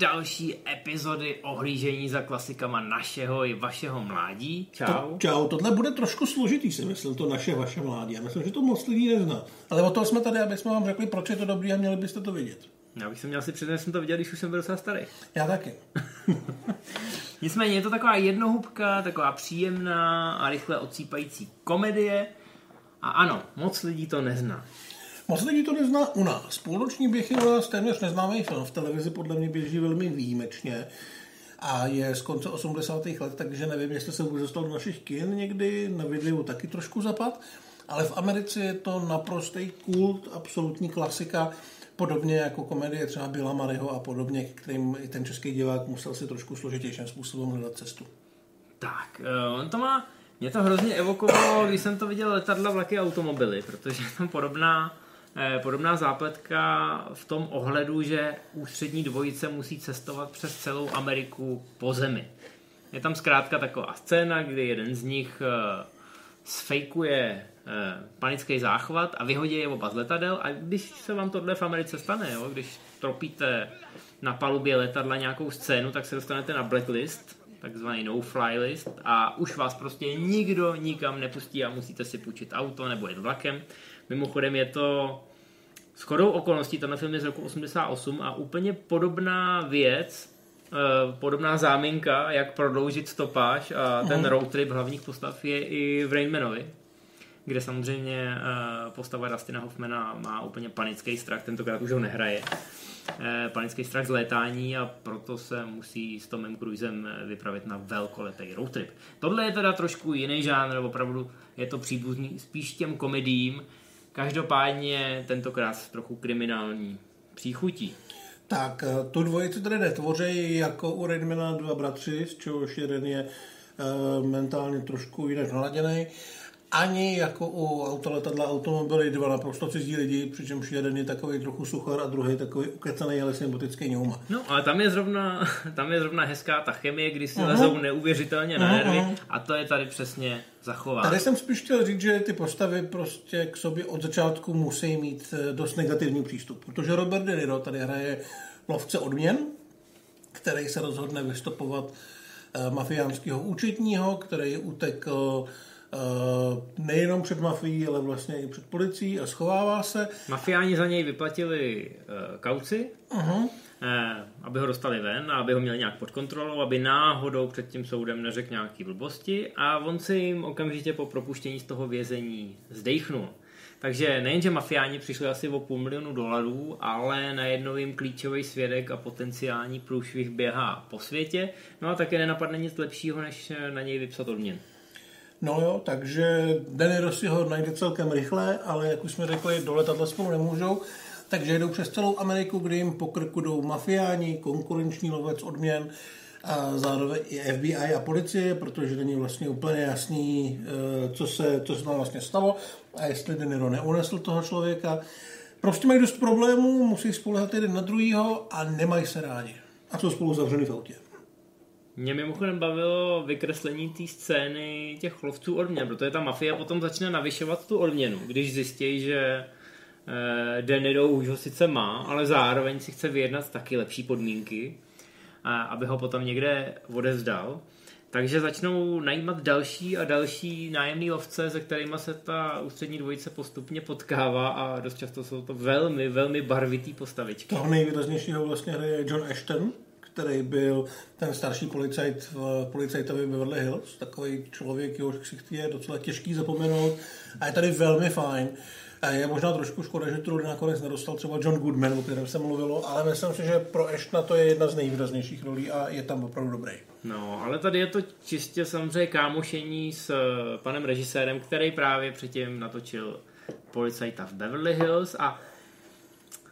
Další epizody ohlížení za klasikama našeho i vašeho mládí. Čau. To, čau, tohle bude trošku složitý, si myslím, to naše, vaše mládí. Já myslím, že to moc lidí nezná. Ale o toho jsme tady, aby jsme vám řekli, proč je to dobrý a měli byste to vidět. Já bych se měl si přiznat, že jsem to viděl, když už jsem byl docela starý. Já taky. Nicméně je to taková jednohubka, taková příjemná a rychle odsýpající komedie. A ano, moc lidí to nezná. Moc lidí to nezná u nás. Půlnoční běh je u nás téměř neznámý film. V televizi podle mě běží velmi výjimečně a je z konce 80. let, takže nevím, jestli se vůbec dostal do našich kin někdy, na videu taky trošku zapad, ale v Americe je to naprostý kult, absolutní klasika, podobně jako komedie třeba Billa Maryho a podobně, kterým i ten český divák musel si trošku složitějším způsobem hledat cestu. Tak, uh, on to má, mě to hrozně evokovalo, když jsem to viděl letadla, vlaky, automobily, protože je tam podobná Eh, podobná zápletka v tom ohledu, že ústřední dvojice musí cestovat přes celou Ameriku po zemi. Je tam zkrátka taková scéna, kdy jeden z nich eh, sfejkuje eh, panický záchvat a vyhodí je oba z letadel a když se vám tohle v Americe stane, jo, když tropíte na palubě letadla nějakou scénu, tak se dostanete na blacklist, takzvaný no-fly list a už vás prostě nikdo nikam nepustí a musíte si půjčit auto nebo jet vlakem. Mimochodem je to s chodou okolností, tenhle film je z roku 88 a úplně podobná věc, eh, podobná záminka, jak prodloužit stopáž a ten road trip hlavních postav je i v Rainmanovi, kde samozřejmě eh, postava Dustina Hoffmana má úplně panický strach, tentokrát už ho nehraje. Eh, panický strach z létání a proto se musí s Tomem Cruisem vypravit na velkoletý road trip. Tohle je teda trošku jiný žánr, opravdu je to příbuzný spíš těm komedím, Každopádně tentokrát trochu kriminální příchutí. Tak, eh, tu dvojici tady netvoří jako u Redmana dva bratři, z čehož jeden je e, mentálně trošku jinak naladěný. Ani jako u autoletadla automobily dva naprosto cizí lidi, přičemž jeden je takový trochu suchar a druhý takový ukecaný, ale sympatický ňouma. No, ale tam je zrovna, tam je zrovna hezká ta chemie, kdy si uh-huh. lezou neuvěřitelně na nervy uh-huh. a to je tady přesně zachová. Tady jsem spíš chtěl říct, že ty postavy prostě k sobě od začátku musí mít eh, dost negativní přístup, protože Robert De Niro tady hraje lovce odměn, který se rozhodne vystopovat uh, mafiánského účetního, který utekl nejenom před mafií, ale vlastně i před policií a schovává se. Mafiáni za něj vyplatili uh, kauci, uh-huh. Eh, aby ho dostali ven a aby ho měli nějak pod kontrolou, aby náhodou před tím soudem neřekl nějaký blbosti a on se jim okamžitě po propuštění z toho vězení zdejchnul. Takže nejenže mafiáni přišli asi o půl milionu dolarů, ale najednou jim klíčový svědek a potenciální průšvih běhá po světě, no a také nenapadne nic lepšího, než na něj vypsat odměn. No jo, takže Deniro si ho najde celkem rychle, ale jak už jsme řekli, do letadla spolu nemůžou, takže jedou přes celou Ameriku, kde jim po krku jdou mafiáni, konkurenční lovec odměn, a zároveň i FBI a policie, protože není vlastně úplně jasný, eh, co se, co se tam vlastně stalo a jestli Deniro neunesl toho člověka. Prostě mají dost problémů, musí spolehat jeden na druhýho a nemají se rádi. A jsou spolu zavřený v autě. Mě mimochodem bavilo vykreslení té scény těch lovců odměn, protože ta mafia potom začne navyšovat tu odměnu, když zjistí, že eh, Deniro už ho sice má, ale zároveň si chce vyjednat taky lepší podmínky, a aby ho potom někde odevzdal. Takže začnou najímat další a další nájemný lovce, se kterými se ta ústřední dvojice postupně potkává a dost často jsou to velmi, velmi barvitý postavičky. Toho nejvýraznějšího vlastně hraje John Ashton, který byl ten starší policajt v policajtovi Beverly Hills, takový člověk, jehož ksicht je docela těžký zapomenout a je tady velmi fajn. A je možná trošku škoda, že tu nakonec nedostal třeba John Goodman, o kterém se mluvilo, ale myslím si, že pro Ashtona to je jedna z nejvýraznějších rolí a je tam opravdu dobrý. No, ale tady je to čistě samozřejmě kámošení s eh, panem režisérem, který právě předtím natočil policajta v Beverly Hills a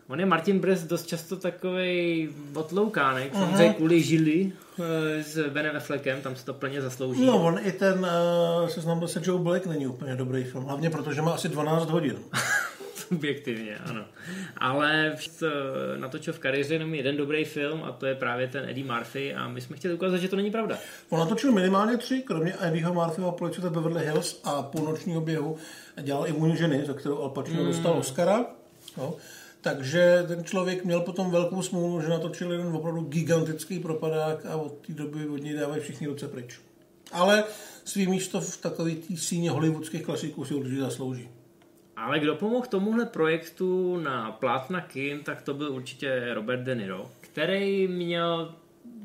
On je Martin Brest dost často takový otloukánek, uh-huh. samozřejmě kvůli žili eh, s Benem Affleckem, tam se to plně zaslouží. No, on i ten uh, seznam se Joe Black není úplně dobrý film, hlavně protože má asi 12 hodin. Subjektivně, ano. Ale eh, natočil v kariéře jenom jeden dobrý film a to je právě ten Eddie Murphy a my jsme chtěli ukázat, že to není pravda. On natočil minimálně tři, kromě Eddieho Murphyho policajta Beverly Hills a půlnočního běhu dělal i Vůni ženy, za kterou Al Pacino mm. dostal Oscara. No. Takže ten člověk měl potom velkou smůlu, že natočil jeden opravdu gigantický propadák a od té doby od něj dávají všichni ruce pryč. Ale svý místo v takové té síně hollywoodských klasiků si určitě zaslouží. Ale kdo pomohl tomuhle projektu na plátna kin, tak to byl určitě Robert De Niro, který měl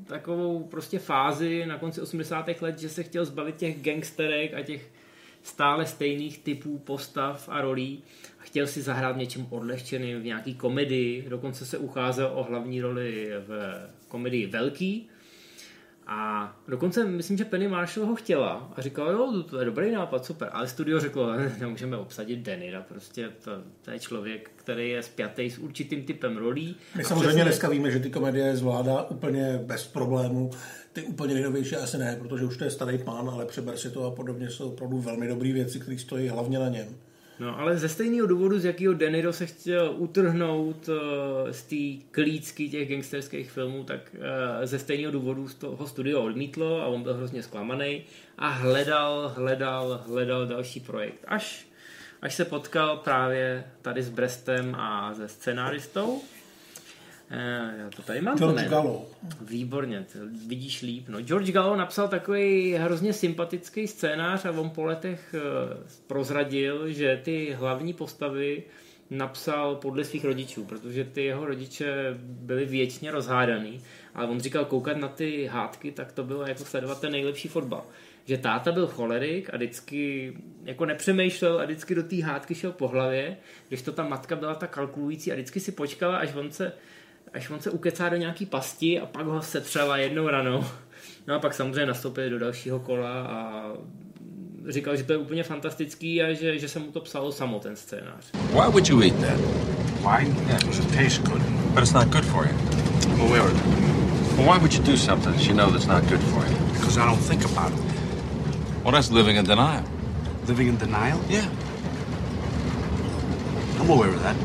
takovou prostě fázi na konci 80. let, že se chtěl zbavit těch gangsterek a těch stále stejných typů postav a rolí chtěl si zahrát něčím odlehčeným v nějaký komedii, dokonce se ucházel o hlavní roli v komedii Velký, a dokonce myslím, že Penny Marshall ho chtěla a říkala, jo, to je dobrý nápad, super. Ale studio řeklo, nemůžeme obsadit Denira, prostě to, to je člověk, který je spjatý s určitým typem rolí. My samozřejmě přesně... dneska víme, že ty komedie zvládá úplně bez problémů. Ty úplně nejnovější asi ne, protože už to je starý pán, ale přeber si to a podobně jsou opravdu velmi dobré věci, které stojí hlavně na něm. No, ale ze stejného důvodu, z jakého Deniro se chtěl utrhnout uh, z té klícky těch gangsterských filmů, tak uh, ze stejného důvodu toho studio odmítlo a on byl hrozně zklamaný a hledal, hledal, hledal další projekt. Až, až se potkal právě tady s Brestem a se scenáristou, Eh, já to tady mám. George Gallo. Výborně, vidíš líp. No, George Gallo napsal takový hrozně sympatický scénář a on po letech eh, prozradil, že ty hlavní postavy napsal podle svých rodičů, protože ty jeho rodiče byli věčně rozhádaný. Ale on říkal, koukat na ty hádky, tak to bylo jako sledovat ten nejlepší fotbal. Že táta byl cholerik a vždycky jako nepřemýšlel a vždycky do té hádky šel po hlavě, když to ta matka byla tak kalkulující a vždycky si počkala, až on se až on se ukecá do nějaký pasti a pak ho setřela jednou ranou. No a pak samozřejmě nastoupili do dalšího kola a říkal, že to je úplně fantastický a že, že se mu to psalo samo, ten scénář. Why would you eat that? Why? Yeah, because it tastes good. But it's not good for you. I'm aware of that. Well, why would you do something that you know that's not good for you? Because I don't think about it. Well, that's living in denial. Living in denial? Yeah. I'm aware of that.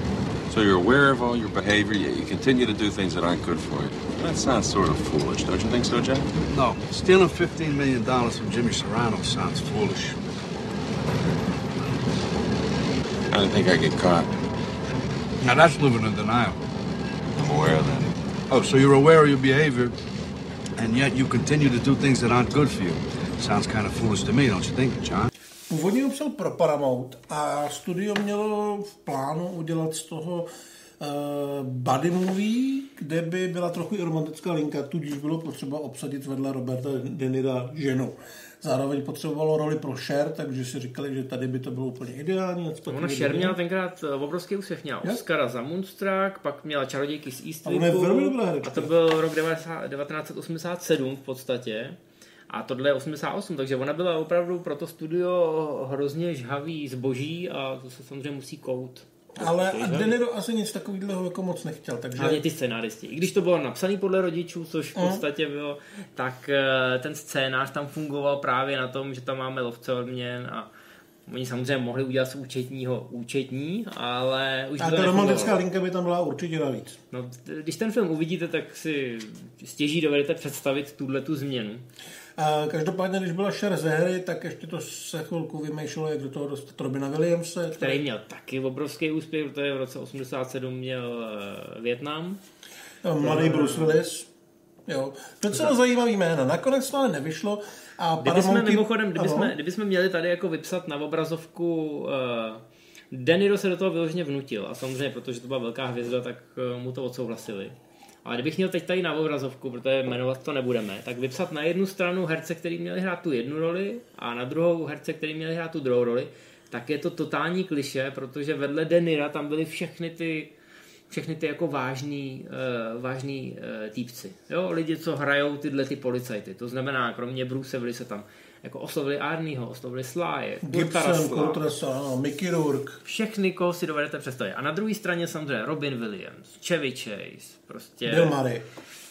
So you're aware of all your behavior, yet you continue to do things that aren't good for you. That sounds sort of foolish, don't you think so, Jack? No. Stealing $15 million from Jimmy Serrano sounds foolish. I didn't think I'd get caught. Now that's living in denial. I'm aware of that. Oh, so you're aware of your behavior, and yet you continue to do things that aren't good for you. Sounds kind of foolish to me, don't you think, John? Původně ho psal pro Paramount a studio mělo v plánu udělat z toho uh, buddy movie, kde by byla trochu i romantická linka, tudíž bylo potřeba obsadit vedle Roberta Denira ženu. Zároveň potřebovalo roli pro Cher, takže si říkali, že tady by to bylo úplně ideální. Ona Cher měla tenkrát eh, obrovský úspěch, měla Oscara za Moonstruck, pak měla Čarodějky z Eastwoodu. A, a to byl rok 1987 v podstatě. A tohle je 88, takže ona byla opravdu pro to studio hrozně žhavý zboží a to se samozřejmě musí kout. Ale a Deniro asi nic takového jako moc nechtěl. Takže... Hlavně ty scénáristi. I když to bylo napsané podle rodičů, což v mm. podstatě bylo, tak eh, ten scénář tam fungoval právě na tom, že tam máme lovce odměn a Oni samozřejmě mohli udělat z účetního účetní, ale už A ta romantická linka by tam byla určitě navíc. No, když ten film uvidíte, tak si stěží dovedete představit tuhle tu změnu. A každopádně, když byla Cher ze hry, tak ještě to se chvilku vymýšlelo, jak do toho dostat Robina Williamse. Který měl taky obrovský úspěch, protože v roce 87 měl uh, Větnam. Mladý Bruce Willis. Jo. Docela zajímavý jméno. Nakonec to ale nevyšlo. A kdyby jsme mimochodem, kdyby jsme, kdyby jsme měli tady jako vypsat na obrazovku uh, Deniro se do toho vyloženě vnutil a samozřejmě, protože to byla velká hvězda, tak mu to odsouhlasili. Ale kdybych měl teď tady na obrazovku, protože jmenovat to nebudeme, tak vypsat na jednu stranu herce, který měli hrát tu jednu roli a na druhou herce, který měli hrát tu druhou roli, tak je to totální kliše, protože vedle Denira tam byly všechny ty všechny ty jako vážný, uh, vážný uh, týpci. Jo, lidi, co hrajou tyhle ty policajty. To znamená, kromě Bruce Willis se tam jako oslovili Arnieho, oslovili Sly, Gibson, Kurtrasa, Mickey Rourke. Všechny, koho si dovedete představit. A na druhé straně samozřejmě Robin Williams, Chevy Chase, prostě... Bill Murray.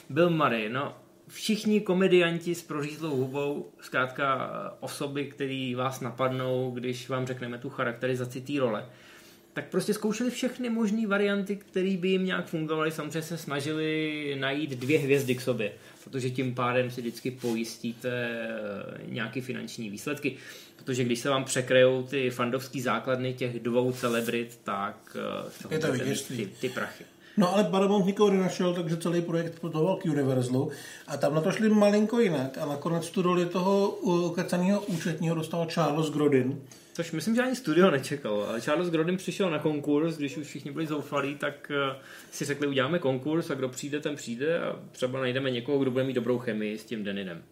Bill Murray, no všichni komedianti s prořízlou hubou, zkrátka osoby, které vás napadnou, když vám řekneme tu charakterizaci té role tak prostě zkoušeli všechny možné varianty, které by jim nějak fungovaly. Samozřejmě se snažili najít dvě hvězdy k sobě, protože tím pádem si vždycky pojistíte eh, nějaké finanční výsledky. Protože když se vám překrejou ty fandovský základny těch dvou celebrit, tak eh, Je to ty, ty prachy. No ale Paramount nikoho nenašel, takže celý projekt putoval k Universalu a tam na to šli malinko jinak a nakonec tu roli toho ukecaného účetního dostal Charles Grodin. Což myslím, že ani studio nečekalo, ale Charles Grodin přišel na konkurs, když už všichni byli zoufalí, tak eh, si řekli, uděláme konkurs a kdo přijde, ten přijde a třeba najdeme někoho, kdo bude mít dobrou chemii s tím Denidem.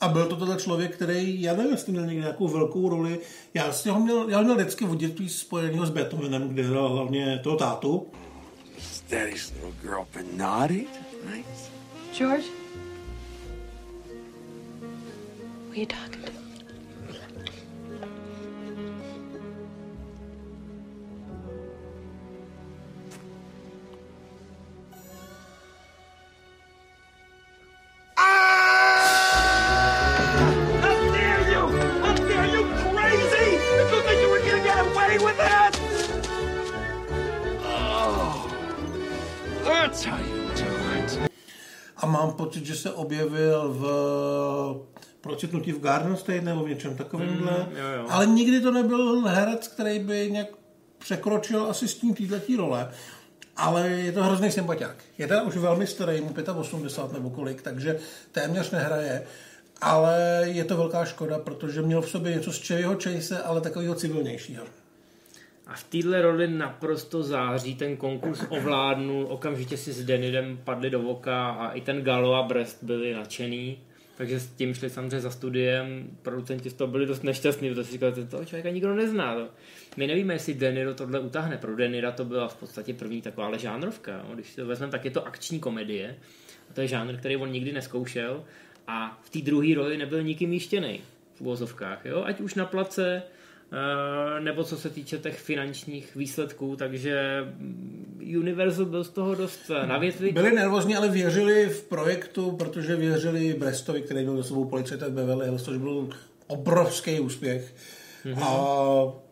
A byl to tenhle člověk, který, já nevím, jestli měl někdy nějakou velkou roli. Já si ho měl, já ho měl vždycky v dětství spojeného s Batmanem, kde hrál hlavně toho tátu. Is Daddy's little girl been naughty tonight? George? Who are you talking to? Procitnutí v Garden State nebo v něčem takovémhle. Mm, jo, jo. Ale nikdy to nebyl herec, který by nějak překročil asi s tím této role. Ale je to hrozný sympatiák. Je teda už velmi starý, mu 85 nebo kolik, takže téměř nehraje. Ale je to velká škoda, protože měl v sobě něco z Chevyho Chase, ale takového civilnějšího. A v téhle roli naprosto září, ten konkurs ovládnul, okamžitě si s Denidem padli do voka a i ten Galo a Brest byli nadšený. Takže s tím šli samozřejmě za studiem, producenti z toho byli dost nešťastní, protože si říkali, toho člověka nikdo nezná. To. My nevíme, jestli Deniro tohle utáhne. Pro Denira to byla v podstatě první taková ale žánrovka. No. Když si to vezmeme, tak je to akční komedie. A to je žánr, který on nikdy neskoušel. A v té druhé roli nebyl nikým jištěný v uvozovkách. Jo? Ať už na place, nebo co se týče těch finančních výsledků, takže mm, Universal byl z toho dost eh, na větvi. Byli nervózní, ale věřili v projektu, protože věřili Brestovi, který byl za sebou policajtem v Beverly Hills, což byl obrovský úspěch. Mm-hmm. A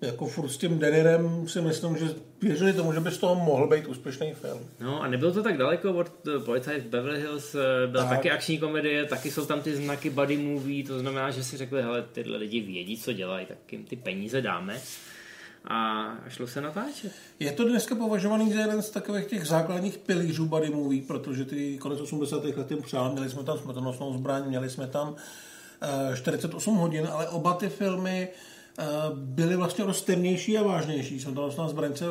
jako furt s tím Denirem si myslím, že věřili tomu, že by z toho mohl být úspěšný film. No a nebylo to tak daleko od eh, Policajt v Beverly Hills, eh, byla Tak. taky akční komedie, taky jsou tam ty znaky buddy movie, to znamená, že si řekli, hele, tyhle lidi vědí, co dělají, tak jim ty peníze dáme. A šlo se natáčet. Je to dneska považovaný za jeden z takových těch základních pilířů buddy movie, protože ty konec 80. let tím přál, měli jsme tam smrtonosnou zbraň, měli jsme tam eh, 48 hodin, ale oba ty filmy eh, byly vlastně dost temnější a vážnější. Smrtonosná zbraň se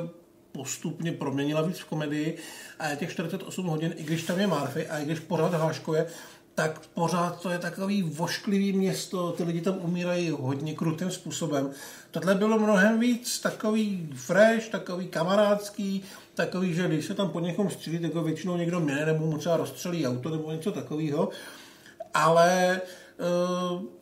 postupně proměnila víc v komedii a těch 48 hodin, i když tam je Murphy a i když pořád háškuje, tak pořád to je takový vošklivý město, ty lidi tam umírají hodně krutým způsobem. Tohle bylo mnohem víc takový fresh, takový kamarádský, takový, že když se tam po někom střílí, tak ho většinou někdo měne nebo mu třeba rozstřelí auto nebo něco takového. Ale uh,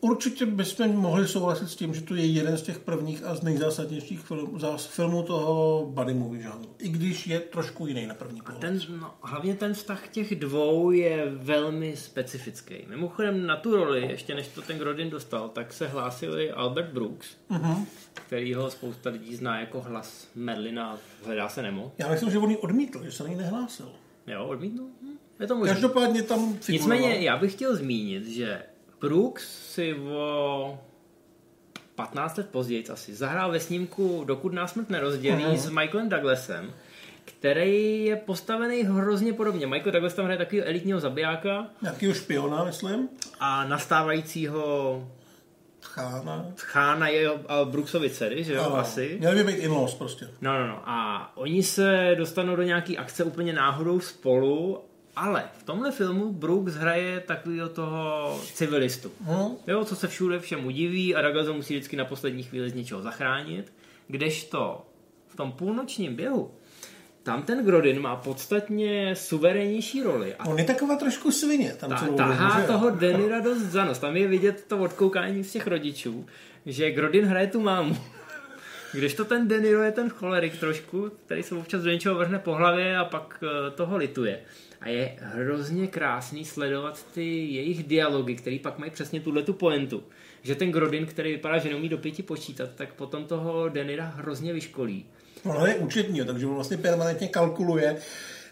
určitě bychom mohli souhlasit s tím, že to je jeden z těch prvních a z nejzásadnějších film, zás, filmů toho buddy movie žánru. I když je trošku jiný na první pohled. Ten, no, hlavně ten vztah těch dvou je velmi specifický. Mimochodem na tu roli, ještě než to ten Grodin dostal, tak se hlásili Albert Brooks, uh-huh. který ho spousta lidí zná jako hlas Merlina Hledá se Nemo. Já myslím, že on ji odmítl, že se na ní nehlásil. Jo, odmítnul? Hm, Je to možné. Každopádně tam figuroval. Nicméně já bych chtěl zmínit, že Brooks si o 15 let později asi zahrál ve snímku Dokud nás smrt nerozdělí Aha. s Michaelem Douglasem, který je postavený hrozně podobně. Michael Douglas tam hraje takového elitního zabijáka Nějakýho špiona, myslím. a nastávajícího Tchána. chána je a Brooksovy dcery, že jo, Ano. asi. Měl by být in-laws prostě. No, no, no. A oni se dostanou do nějaký akce úplně náhodou spolu, ale v tomhle filmu Brooks hraje takového toho civilistu. Hm? Jo, co se všude všem udiví a ho musí vždycky na poslední chvíli z něčeho zachránit. Kdežto v tom půlnočním běhu tam ten Grodin má podstatně suverénnější roli a On je taková trošku svině. Tam ta, dobu, tahá že? toho Denira dost za nos. Tam je vidět to odkoukání z těch rodičů, že Grodin hraje tu mámu. Když to ten De Niro je ten cholerik trošku, který se občas do něčeho vrhne po hlavě a pak eh, toho lituje. A je hrozně krásný sledovat ty jejich dialogy, který pak mají přesně tuhle tu pointu. Že ten Grodin, který vypadá, že neumí do pěti počítat, tak potom toho Denira hrozně vyškolí. Ono je účetní, takže on vlastně permanentně kalkuluje.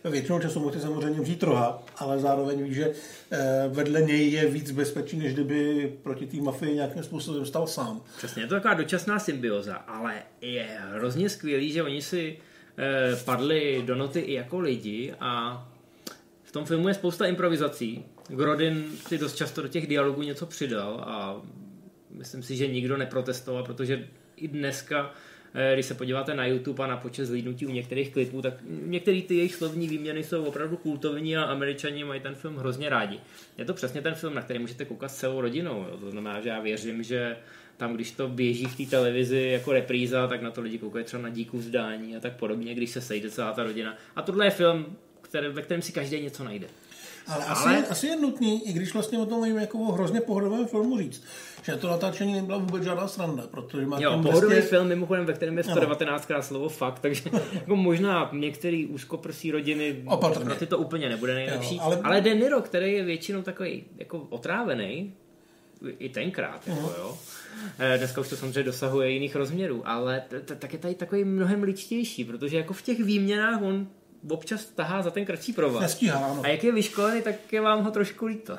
Většinou času musí samozřejmě vzít roha, ale zároveň ví, že eh, vedle něj je víc bezpečí, než kdyby proti té mafii nějakým způsobem stal sám. Přesně, je to taková dočasná symbioza, ale je hrozně skvělý, že oni si eh, padli do noty i jako lidi a v tom filmu je spousta improvizací. Grodin si dost často do těch dialogů něco přidal a myslím si, že nikdo neprotestoval, protože i dneska, eh, když se podíváte na YouTube a na počet zlídnutí u některých klipů, tak některé ty jejich slovní výměny jsou opravdu kultovní a američani mají ten film hrozně rádi. Je to přesně ten film, na který můžete koukat s celou rodinou. Jo. To znamená, že já věřím, že tam, když to běží v té televizi jako repríza, tak na to lidi koukají třeba na díku vzdání a tak podobně, když se sejde celá ta rodina. A tohle je film, který, ve kterém si každý něco najde. Ale, ale... Asi, je, asi je nutný, i když vlastně o tom mluvím jako o hrozně pohodovém filmu říct, že to natáčení nebyla vůbec žádná sranda, protože má Jo, pohodový prostě... film mimochodem, ve kterém je 119 krát slovo fakt, takže jako možná některý úzkoprsí rodiny Opatrně. pro ty to úplně nebude nejlepší. Jo, ale... ale- De Niro, který je většinou takový jako otrávený, i tenkrát, jako, jo. Eh, Dneska už to samozřejmě dosahuje jiných rozměrů, ale tak je tady takový mnohem ličtější, protože jako v těch výměnách on občas tahá za ten kratší provaz. Nestíhá, ano. A jak je vyškolený, tak je vám ho trošku líto.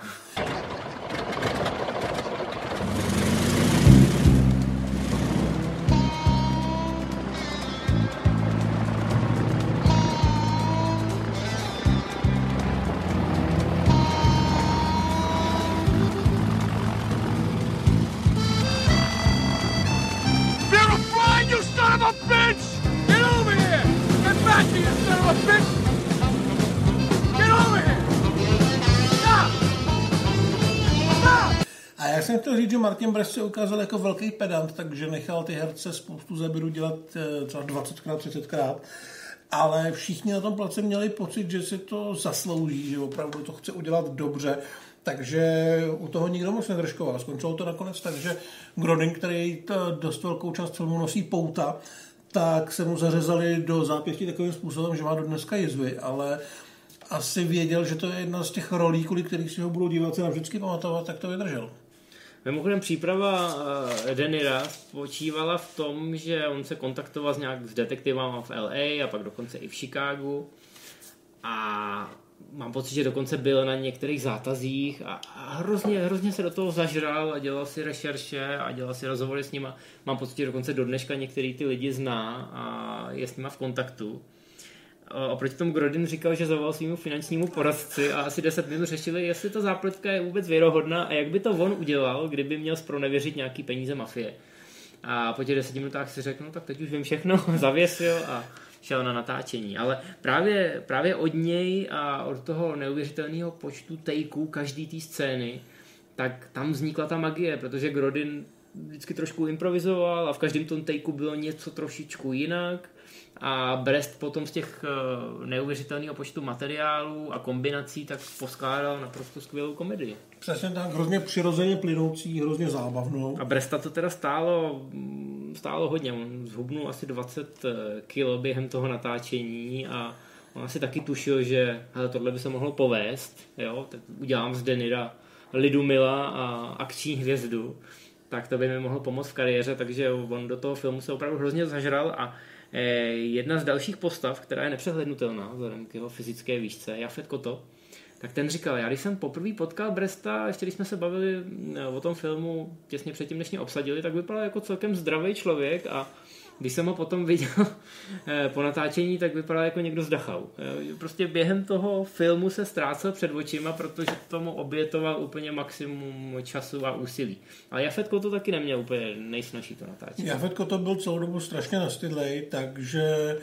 Já jsem chtěl říct, že Martin Brest se ukázal jako velký pedant, takže nechal ty herce spoustu zaběrů dělat eh, třeba 20krát, 30krát. Ale všichni na tom place měli pocit, že si to zaslouží, že opravdu to chce udělat dobře. Takže u toho nikdo moc nedržkoval. Skončilo to nakonec tak, že Grodin, který dost velkou část filmu nosí pouta, tak se mu zařezali do zápěstí takovým způsobem, že má do dneska jizvy, ale asi věděl, že to je jedna z těch rolí, kvůli kterých si ho budou diváci navždycky pamatovat, tak to vydržel. Mimochodem příprava uh, Denira spočívala v tom, že on se kontaktoval s nějak s detektivama v LA a pak dokonce i v Chicagu a mám pocit, že dokonce byl na některých zátazích a, a hrozně, hrozně se do toho zažral a dělal si rešerše a dělal si rozhovory s nima. Mám pocit, že dokonce do dneška některý ty lidi zná a je s nima v kontaktu. Oproti tomu Grodin říkal, že zavolal svýmu finančnímu poradci a asi 10 minut řešili, jestli ta zápletka je vůbec věrohodná a jak by to on udělal, kdyby měl zpronevěřit nějaký peníze mafie. A po těch deseti minutách si řekl, no tak teď už vím všechno, zavěsil a šel na natáčení. Ale právě, právě od něj a od toho neuvěřitelného počtu takeů každý té scény, tak tam vznikla ta magie, protože Grodin vždycky trošku improvizoval a v každém tom takeu bylo něco trošičku jinak a Brest potom z těch eh, neuvěřitelného počtu materiálů a kombinací tak poskládal naprosto skvělou komedii. Přesně tak, hrozně přirozeně plynoucí, hrozně zábavnou. A Bresta to teda stálo, mm, stálo hodně. On zhubnul asi 20 kilo během toho natáčení a on asi taky tušil, že hele, tohle by se mohlo povést. Jo? Tak udělám z Denira Lidumila a akční hvězdu. Tak to by mi mohlo pomoct v kariéře, takže on do toho filmu se opravdu hrozně zažral a eh, jedna z dalších postav, která je nepřehlednutelná vzhledem k jeho fyzické výšce, Jafet Koto, tak ten říkal, já když jsem poprvé potkal Bresta, ještě když jsme se bavili mm, o tom filmu těsně předtím, než mě obsadili, tak vypadal jako celkem zdravý člověk a když jsem ho potom viděl eh, po natáčení, tak vypadal jako někdo z Dachau. Eh, Prostě během toho filmu se ztrácel před očima, protože tomu obětoval úplně maximum času a úsilí. Ale Jafetko to taky neměl úplně nejsnažší to natáčet. Jafetko to byl celou dobu strašně nastydlej, takže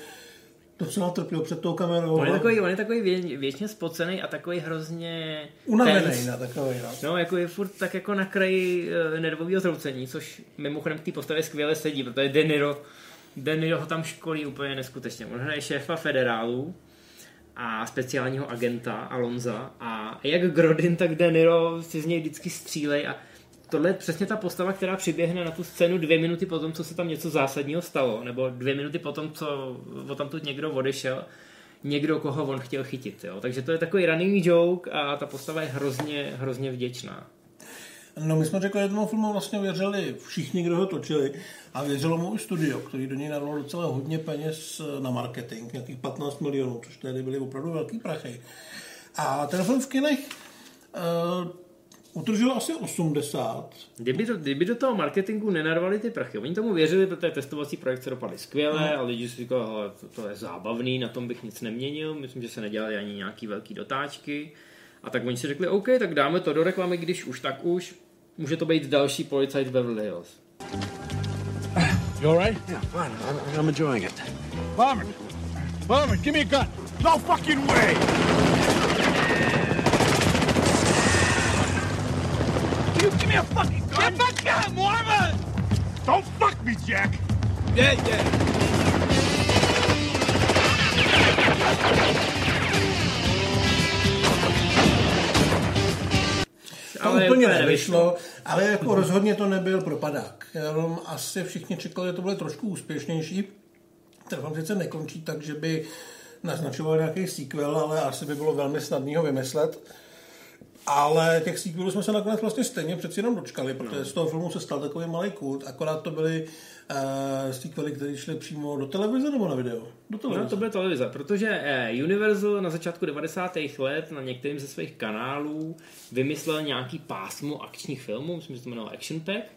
docela trpěl před tou kamerou. On je takový, on je takový vě, věčně spocený a takový hrozně Unavený na takový, no. No, jako je furt tak jako na kraji uh, nervového zroucení, což mimochodem k té postavě skvěle sedí, protože De Niro, De Niro ho tam školí úplně neskutečně. On hraje šéfa federálů a speciálního agenta Alonza a jak Grodin, tak De Niro si z něj vždycky střílej a tohle je přesně ta postava, která přiběhne na tu scénu dvě minuty po tom, co se tam něco zásadního stalo, nebo dvě minuty po tom, co o tam tu někdo odešel, někdo, koho on chtěl chytit. Jo. Takže to je takový running joke a ta postava je hrozně, hrozně vděčná. No my jsme řekli, že tomu filmu vlastně věřili všichni, kdo ho točili a věřilo mu i studio, který do něj narval docela hodně peněz na marketing, nějakých 15 milionů, což tehdy byly opravdu velký prachy. A ten film v kinech uh, utržil asi 80. Kdyby, to, kdyby do toho marketingu nenarvali ty prachy, oni tomu věřili, protože testovací projekce dopadly skvěle No. a lidi si říkali, hele, to, to, je zábavný, na tom bych nic neměnil, myslím, že se nedělali ani nějaký velký dotáčky. A tak oni si řekli, OK, tak dáme to do reklamy, když už tak už, může to být další policajt v Beverly Hills. You all right? Yeah, fine. I'm, I'm enjoying it. Varmint! Varmint, give me a gun! No fucking way! You give me a fucking gun! Give a gun, Marvin! Don't fuck me, Jack! Yeah, yeah. To Ale úplně úplně nevyšlo, ale jako rozhodně to nebyl propadák. Jenom asi všichni čekali, že to bude trošku úspěšnější. Ten film sice nekončí tak, že by naznačoval nějaký sequel, ale asi by bylo velmi snadný ho vymyslet. Ale těch sequelů jsme se nakonec vlastně stejně přeci jenom dočkali, protože z toho filmu se stal takový malý kult, akorát to byly uh, sequely, které šly přímo do televize nebo na video? Do televize. No, to bude televize, protože eh, Universal na začátku 90. let na některým ze svých kanálů vymyslel nějaký pásmo akčních filmů, myslím, že to jmenovalo Action Pack.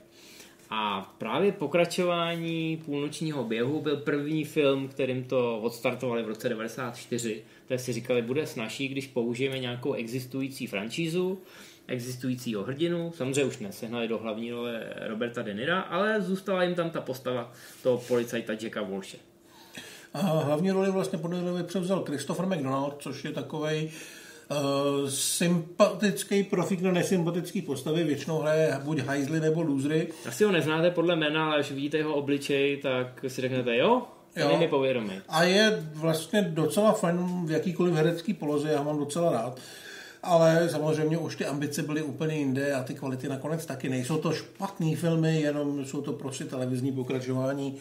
A právě pokračování půlnočního běhu byl první film, kterým to odstartovali v roce 94. Tak si říkali, bude snažší, když použijeme nějakou existující franšízu, existujícího hrdinu. Samozřejmě už nesehnali do hlavní role Roberta De Nira, ale zůstala jim tam ta postava toho policajta Jacka Walshe. A hlavní roli vlastně podle převzal Christopher McDonald, což je takovej uh, sympatický profík na nesympatický postavy. Většinou hraje buď hajzly nebo lůzry. Asi ho neznáte podle jména, ale až vidíte jeho obličej, tak si řeknete, jo, Jo. mi povědomý. A je vlastně docela fajn v jakýkoliv herecký poloze, já mám docela rád. Ale samozřejmě už ty ambice byly úplně jinde a ty kvality nakonec taky nejsou to špatný filmy, jenom jsou to prostě televizní pokračování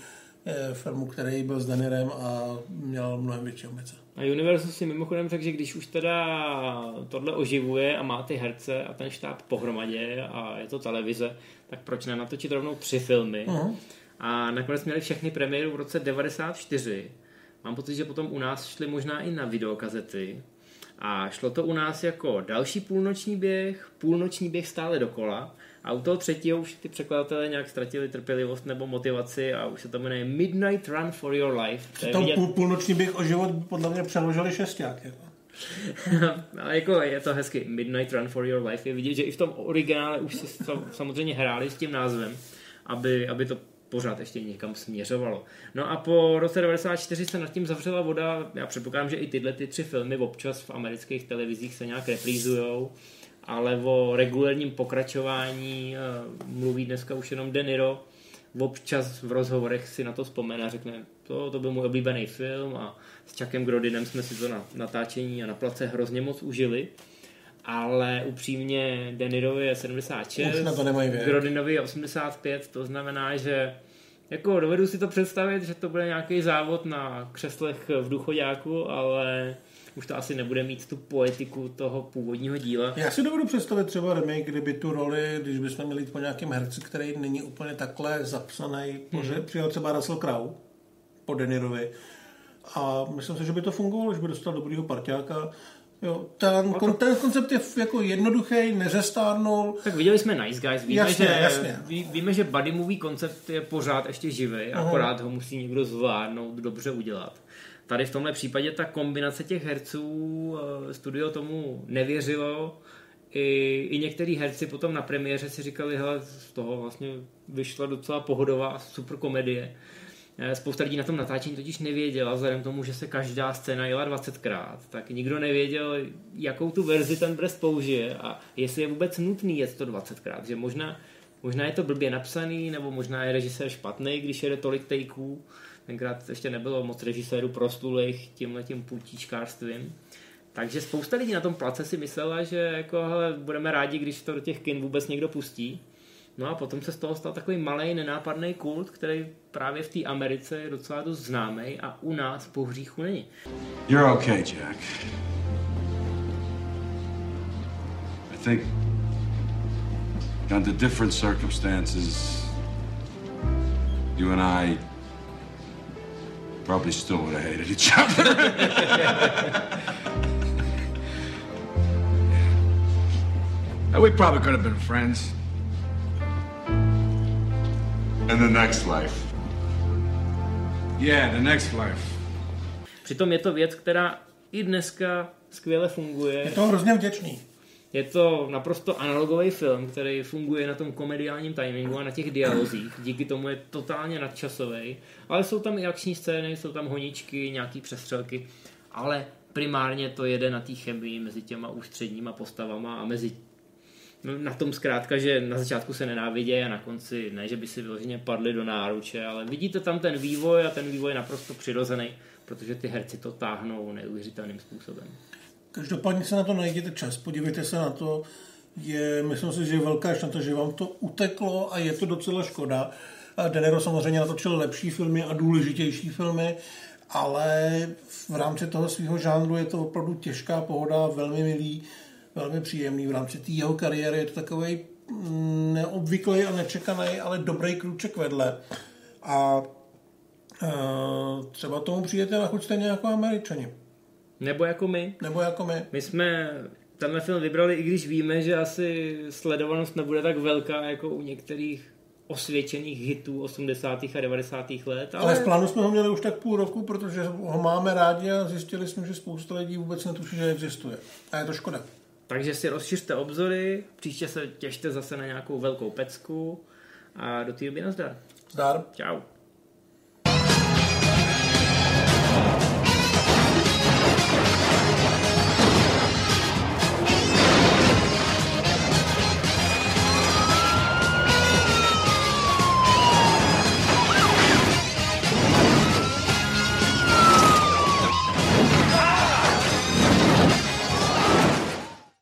eh, filmu, který byl s Denirem a měl mnohem větší ambice. A Universal si mimochodem řekl, že když už teda tohle oživuje a má ty herce a ten štáb pohromadě a je to televize, tak proč nenatočit rovnou tři filmy? Mhm. A nakonec měli všechny premiéru v roce 94. Mám pocit, že potom u nás šly možná i na videokazety. A šlo to u nás jako další půlnoční běh, půlnoční běh stále dokola. A u toho třetího už ty překladatelé nějak ztratili trpělivost nebo motivaci a už se to jmenuje Midnight Run for Your Life. Tam vidět- půl, půlnoční běh o život podle mě přeložili šesták. Jako. Ale jako je to hezky. Midnight Run for Your Life. Je vidět, že i v tom originále už si to samozřejmě hráli s tím názvem, aby, aby to pořád ještě někam směřovalo. No a po roce 94 se nad tím zavřela voda. Já předpokládám, že i tyhle ty tři filmy občas v amerických televizích se nějak reprízujou, ale o regulárním pokračování eh, mluví dneska už jenom De Niro. Občas v rozhovorech si na to vzpomene a řekne, to, to byl můj oblíbený film a s Chuckem Grodinem jsme si to na natáčení a na place hrozně moc užili. Ale upřímně De Nirovi je 76, Už na to nemají věk. Grodinovi je 85, to znamená, že jako dovedu si to představit, že to bude nějaký závod na křeslech v důchodáku, ale už to asi nebude mít tu poetiku toho původního díla. Já si dovedu představit třeba remake, kdyby tu roli, když bychom měli jít po nějakém herci, který není úplně takhle zapsaný, protože Mhm. přijel třeba Russell Crowe po Denirovi a myslím si, že by to fungovalo, že by dostal dobrýho parťáka. Jo, ten, kon, ten koncept je jako jednoduchý, nezestárnul. Tak viděli jsme Nice Guys, víme, Jasně, že, jasně. Ví, víme, že buddy movie koncept je pořád ještě živý, akorát ho musí někdo zvládnout, dobře udělat. Tady v tomhle případě ta kombinace těch herců, eh, studio tomu nevěřilo, i, i některý herci potom na premiéře si říkali, hele, z toho vlastně vyšla docela pohodová super komedie. Eh, Spousta lidí na tom natáčení totiž nevěděla, vzhledem k tomu, že se každá scéna jela 20krát, tak nikdo nevěděl, jakou tu verzi ten Brest použije a jestli je vůbec nutný jet to 20krát, že možná, možná je to blbě napsaný, nebo možná je režisér špatný, když jede tolik takeů, tenkrát ještě nebylo moc režisérů prostulých tímhletím půtíčkářstvím. Takže spousta lidí na tom place si myslela, že jako, hele, budeme rádi, když to do těch kin vůbec někdo pustí. No a potom se z toho stal takový malý nenápadný kult, který právě v té Americe je docela dost známý a u nás po hříchu není. You're okay, Jack. I think under different circumstances, you and I probably still would have hated each other. And we probably could have been friends. In the next life. Yeah, the next life. Přitom je to věc, která i dneska skvěle funguje. Je to hrozně vděčný. Je to naprosto analogový film, který funguje na tom komediálním timingu a na těch dialozích. Díky tomu je totálně nadčasový. Ale jsou tam i akční scény, jsou tam honičky, nějaký přestřelky. Ale primárně to jede na té chemii mezi těma ústředníma postavama a mezi na tom zkrátka, že na začátku se nenávidějí a na konci ne, že by si vyloženě padli do náruče, ale vidíte tam ten vývoj a ten vývoj je naprosto přirozený, protože ty herci to táhnou neuvěřitelným způsobem. Každopádně se na to najděte čas, podívejte se na to. Je, myslím si, že je velká to, že vám to uteklo a je to docela škoda. Denero samozřejmě natočil lepší filmy a důležitější filmy, ale v rámci toho svého žánru je to opravdu těžká pohoda, velmi milý, velmi příjemný. V rámci té jeho kariéry je to takový neobvyklý a nečekaný, ale dobrý krůček vedle. A e, třeba tomu přijete na chuť stejně jako američani. Nebo jako my. Nebo jako my. My jsme tenhle film vybrali, i když víme, že asi sledovanost nebude tak velká jako u některých osvědčených hitů 80. a 90. let. Ale, Ale v plánu jsme ho měli už tak půl roku, protože ho máme rádi a zjistili jsme, že spousta lidí vůbec netuší, že existuje. A je to škoda. Takže si rozšiřte obzory, příště se těšte zase na nějakou velkou pecku a do té doby nazdar. Zdar. Čau.